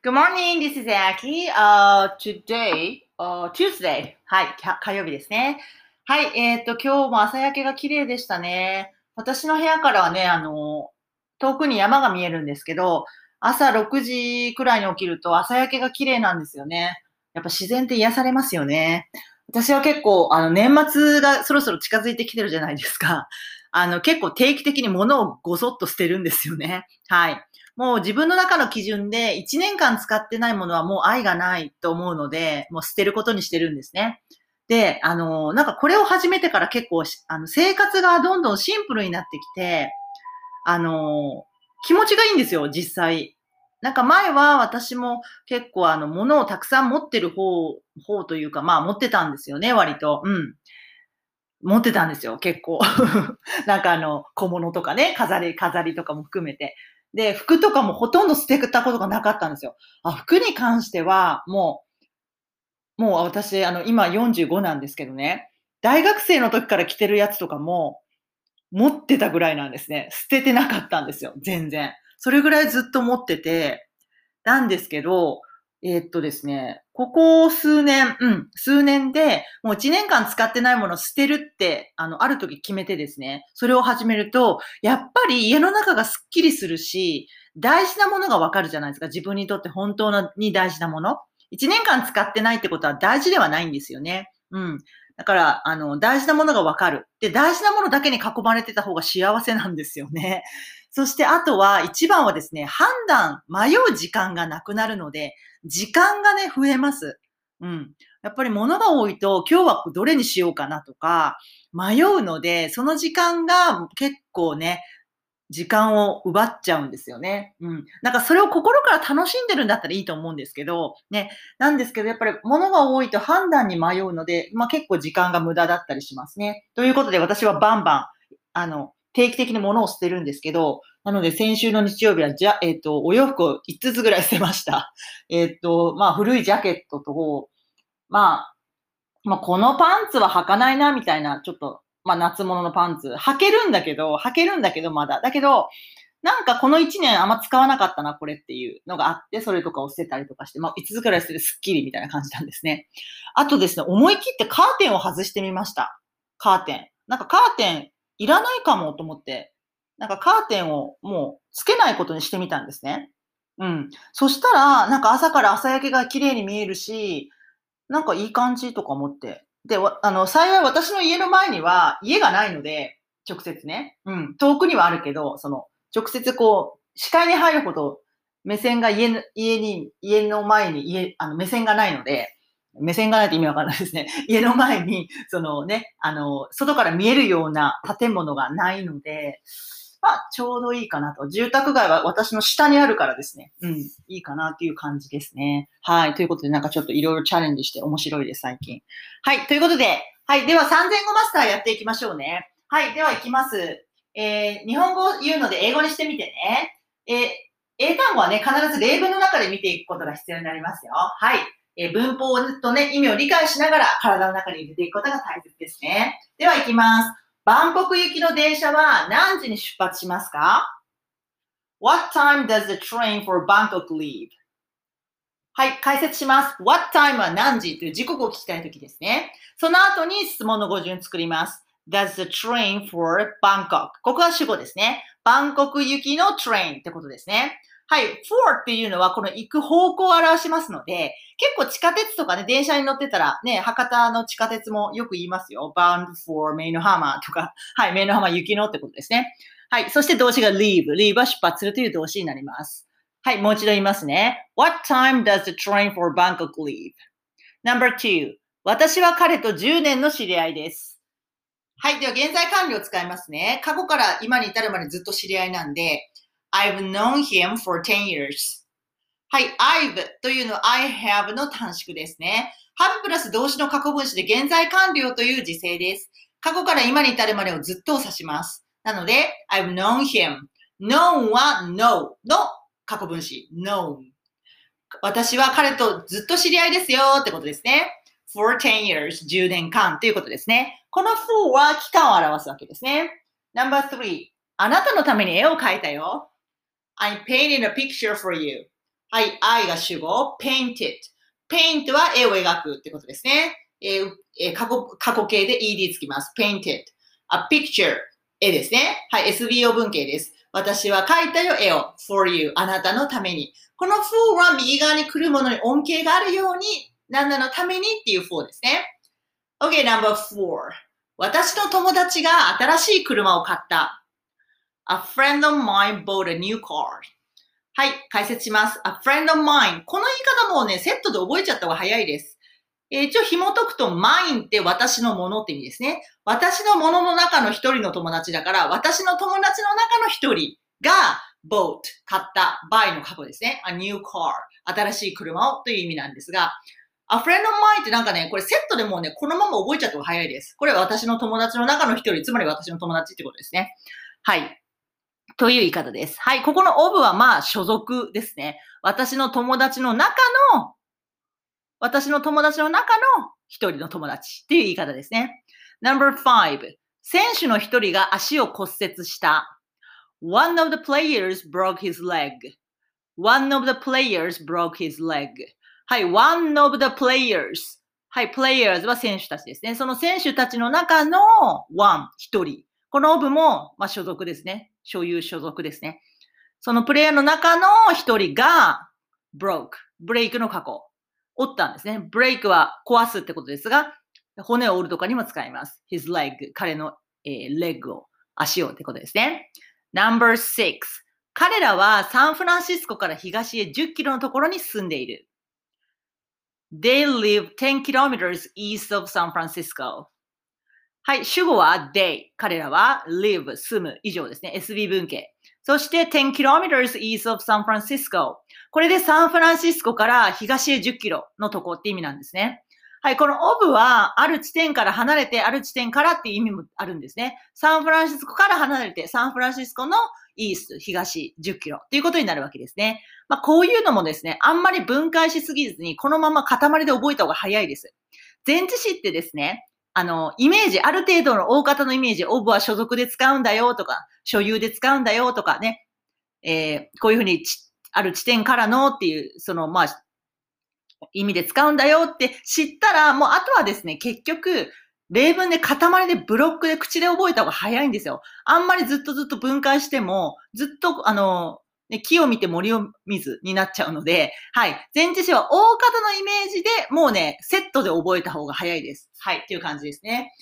Good morning, this is Aki. Uh, today, uh, Tuesday. はい、火曜日ですね。はい、えっ、と、今日も朝焼けが綺麗でしたね。私の部屋からはね、あの、遠くに山が見えるんですけど、朝6時くらいに起きると朝焼けが綺麗なんですよね。やっぱ自然って癒されますよね。私は結構、あの、年末がそろそろ近づいてきてるじゃないですか。あの、結構定期的に物をごそっと捨てるんですよね。はい。もう自分の中の基準で1年間使ってないものはもう愛がないと思うので、もう捨てることにしてるんですね。で、あの、なんかこれを始めてから結構、あの、生活がどんどんシンプルになってきて、あの、気持ちがいいんですよ、実際。なんか前は私も結構あの、物をたくさん持ってる方、方というか、まあ持ってたんですよね、割と。うん。持ってたんですよ、結構。なんかあの、小物とかね、飾り、飾りとかも含めて。で、服とかもほとんど捨てたことがなかったんですよ。あ、服に関しては、もう、もう私、あの、今45なんですけどね、大学生の時から着てるやつとかも、持ってたぐらいなんですね。捨ててなかったんですよ、全然。それぐらいずっと持ってて、なんですけど、えー、っとですね、ここ数年、うん、数年で、もう1年間使ってないものを捨てるって、あの、ある時決めてですね、それを始めると、やっぱり家の中がスッキリするし、大事なものがわかるじゃないですか。自分にとって本当に大事なもの。1年間使ってないってことは大事ではないんですよね。うん。だから、あの、大事なものがわかる。で、大事なものだけに囲まれてた方が幸せなんですよね。そして、あとは、一番はですね、判断、迷う時間がなくなるので、時間がね、増えます。うん。やっぱり物が多いと、今日はどれにしようかなとか、迷うので、その時間が結構ね、時間を奪っちゃうんですよね。うん。なんかそれを心から楽しんでるんだったらいいと思うんですけど、ね。なんですけど、やっぱり物が多いと判断に迷うので、まあ結構時間が無駄だったりしますね。ということで私はバンバン、あの、定期的に物を捨てるんですけど、なので先週の日曜日は、じゃ、えっ、ー、と、お洋服を5つぐらい捨てました。えっ、と、まあ古いジャケットと、まあ、まあこのパンツは履かないな、みたいな、ちょっとまあ夏物のパンツ、履けるんだけど、履けるんだけどまだ。だけど、なんかこの1年あんま使わなかったな、これっていうのがあって、それとかを捨てたりとかして、まあ5つくらい捨ててスッキリみたいな感じなんですね。あとですね、思い切ってカーテンを外してみました。カーテン。なんかカーテンいらないかもと思って、なんかカーテンをもうつけないことにしてみたんですね。うん。そしたら、なんか朝から朝焼けが綺麗に見えるし、なんかいい感じとか思って、で、あの、幸い私の家の前には家がないので、直接ね。うん。遠くにはあるけど、その、直接こう、視界に入るほど、目線が家の、家に、家の前に、家、あの、目線がないので、目線がないって意味わかんないですね。家の前に、そのね、あの、外から見えるような建物がないので、まあ、ちょうどいいかなと。住宅街は私の下にあるからですね。うん。いいかなっていう感じですね。はい。ということで、なんかちょっといろいろチャレンジして面白いです、最近。はい。ということで、はい。では、3000語マスターやっていきましょうね。はい。では、いきます。えー、日本語を言うので英語にしてみてね。えー、英単語はね、必ず例文の中で見ていくことが必要になりますよ。はい。えー、文法とね、意味を理解しながら体の中に入れていくことが大切ですね。では、いきます。バンコク行きの電車は何時に出発しますか ?What time does the train for Bangkok leave? はい、解説します。What time は何時という時刻を聞きたいときですね。その後に質問の語順作ります。Does the train for Bangkok? ここは主語ですね。バンコク行きの train ってことですね。はい。for っていうのはこの行く方向を表しますので、結構地下鉄とかね、電車に乗ってたらね、博多の地下鉄もよく言いますよ。bound for メイノハマーとか、はい、メイノハマー行きのってことですね。はい。そして動詞が leave。leave は出発するという動詞になります。はい。もう一度言いますね。What time does the train for Bangkok leave?Number two. 私は彼と10年の知り合いです。はい。では、現在完了を使いますね。過去から今に至るまでずっと知り合いなんで、I've known him for 10 years. はい、I've というのは I have の短縮ですね。have プラス動詞の過去分詞で現在完了という時制です。過去から今に至るまでをずっと指します。なので、I've known him. known は know の過去分詞。known. 私は彼とずっと知り合いですよってことですね。for 10 years, 10年間ということですね。この for は期間を表すわけですね。No.3 あなたのために絵を描いたよ。I'm painted a picture for you. はい、I が主語、painted。paint は絵を描くってことですね。えーえー、過去、過去形で ed つきます。painted。a picture。絵ですね。はい、SBO 文型です。私は描いたよ、絵を。for you。あなたのために。この for は右側に来るものに恩恵があるように、何らのためにっていう for ですね。OK, number four. 私の友達が新しい車を買った。A friend of mine bought a new car. はい、解説します。A friend of mine. この言い方もね、セットで覚えちゃった方が早いです。えー、一応紐解くと mine って私のものって意味ですね。私のものの中の一人の友達だから、私の友達の中の一人が bought 買った buy の過去ですね。a new car 新しい車をという意味なんですが、a friend of mine ってなんかね、これセットでもうね、このまま覚えちゃった方が早いです。これは私の友達の中の一人、つまり私の友達ってことですね。はい。という言い方です。はい。ここの of はまあ所属ですね。私の友達の中の、私の友達の中の一人の友達っていう言い方ですね。Number five. 選手の一人が足を骨折した。One of the players broke his leg. One of the players broke his leg. はい。One of the players. はい。players は選手たちですね。その選手たちの中の one 一人。この of も、まあ、所属ですね。所有所属ですね。そのプレイヤーの中の一人が broke。ブレイクの過去。折ったんですね。ブレイクは壊すってことですが、骨を折るとかにも使います。his leg。彼の、えー、レッグを、足をってことですね。number six。彼らはサンフランシスコから東へ10キロのところに住んでいる。They live 10 kilometers east of San Francisco. はい、主語は they。彼らは live、住む以上ですね。SB 文系。そして10 kilometers east of San Francisco。これでサンフランシスコから東へ10キロのとこって意味なんですね。はい、この of はある地点から離れて、ある地点からっていう意味もあるんですね。サンフランシスコから離れて、サンフランシスコのイース、東10キロっていうことになるわけですね。まあ、こういうのもですね、あんまり分解しすぎずに、このまま塊で覚えた方が早いです。前置詞ってですね、あの、イメージ、ある程度の大方のイメージ、オブは所属で使うんだよとか、所有で使うんだよとかね、えー、こういうふうにある地点からのっていう、その、まあ、意味で使うんだよって知ったら、もうあとはですね、結局、例文で塊でブロックで口で覚えた方が早いんですよ。あんまりずっとずっと分解しても、ずっと、あの、ね、木を見て森を見ずになっちゃうので、はい。前置詞は大方のイメージでもうね、セットで覚えた方が早いです。はい。っていう感じですね。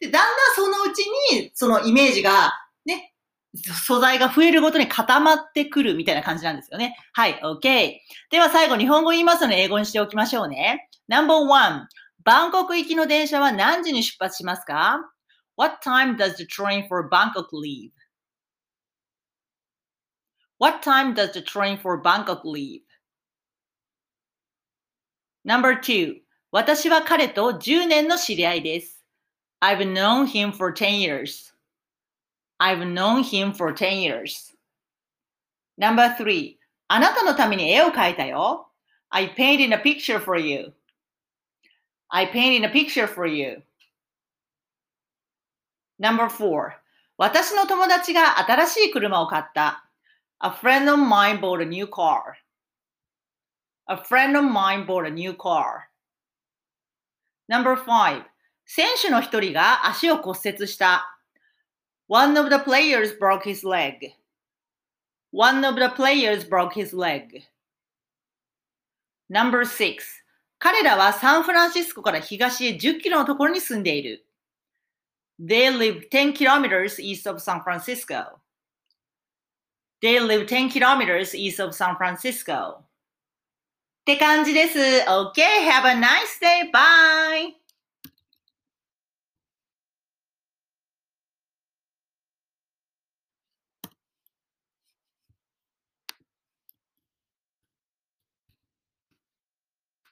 で、だんだんそのうちに、そのイメージが、ね、素材が増えるごとに固まってくるみたいな感じなんですよね。はい。OK。では最後、日本語言いますので英語にしておきましょうね。No.1 バンコク行きの電車は何時に出発しますか ?What time does the train for Bangkok leave? What time does the train for Bangkok leave? Number two, 私は彼と10年の知り合いです。I've known him for 10 years. I've known him for 10 years. Number three, あなたのために絵を描いたよ。I painted a picture for you. I painted a picture for you. Number four, 私の友達が新しい車を買った。 A friend of mine bought a new car. A friend of mine bought a new car. Number five. 選手の一人が足を骨折した。One of the players broke his leg. One of the players broke his leg. Number six. 彼らはサンフランシスコから東へ10キロのところに住んでいる。They live 10 kilometers east of San Francisco. They live 10 kilometers east of San Francisco. って感じです。Okay, have a nice day. Bye!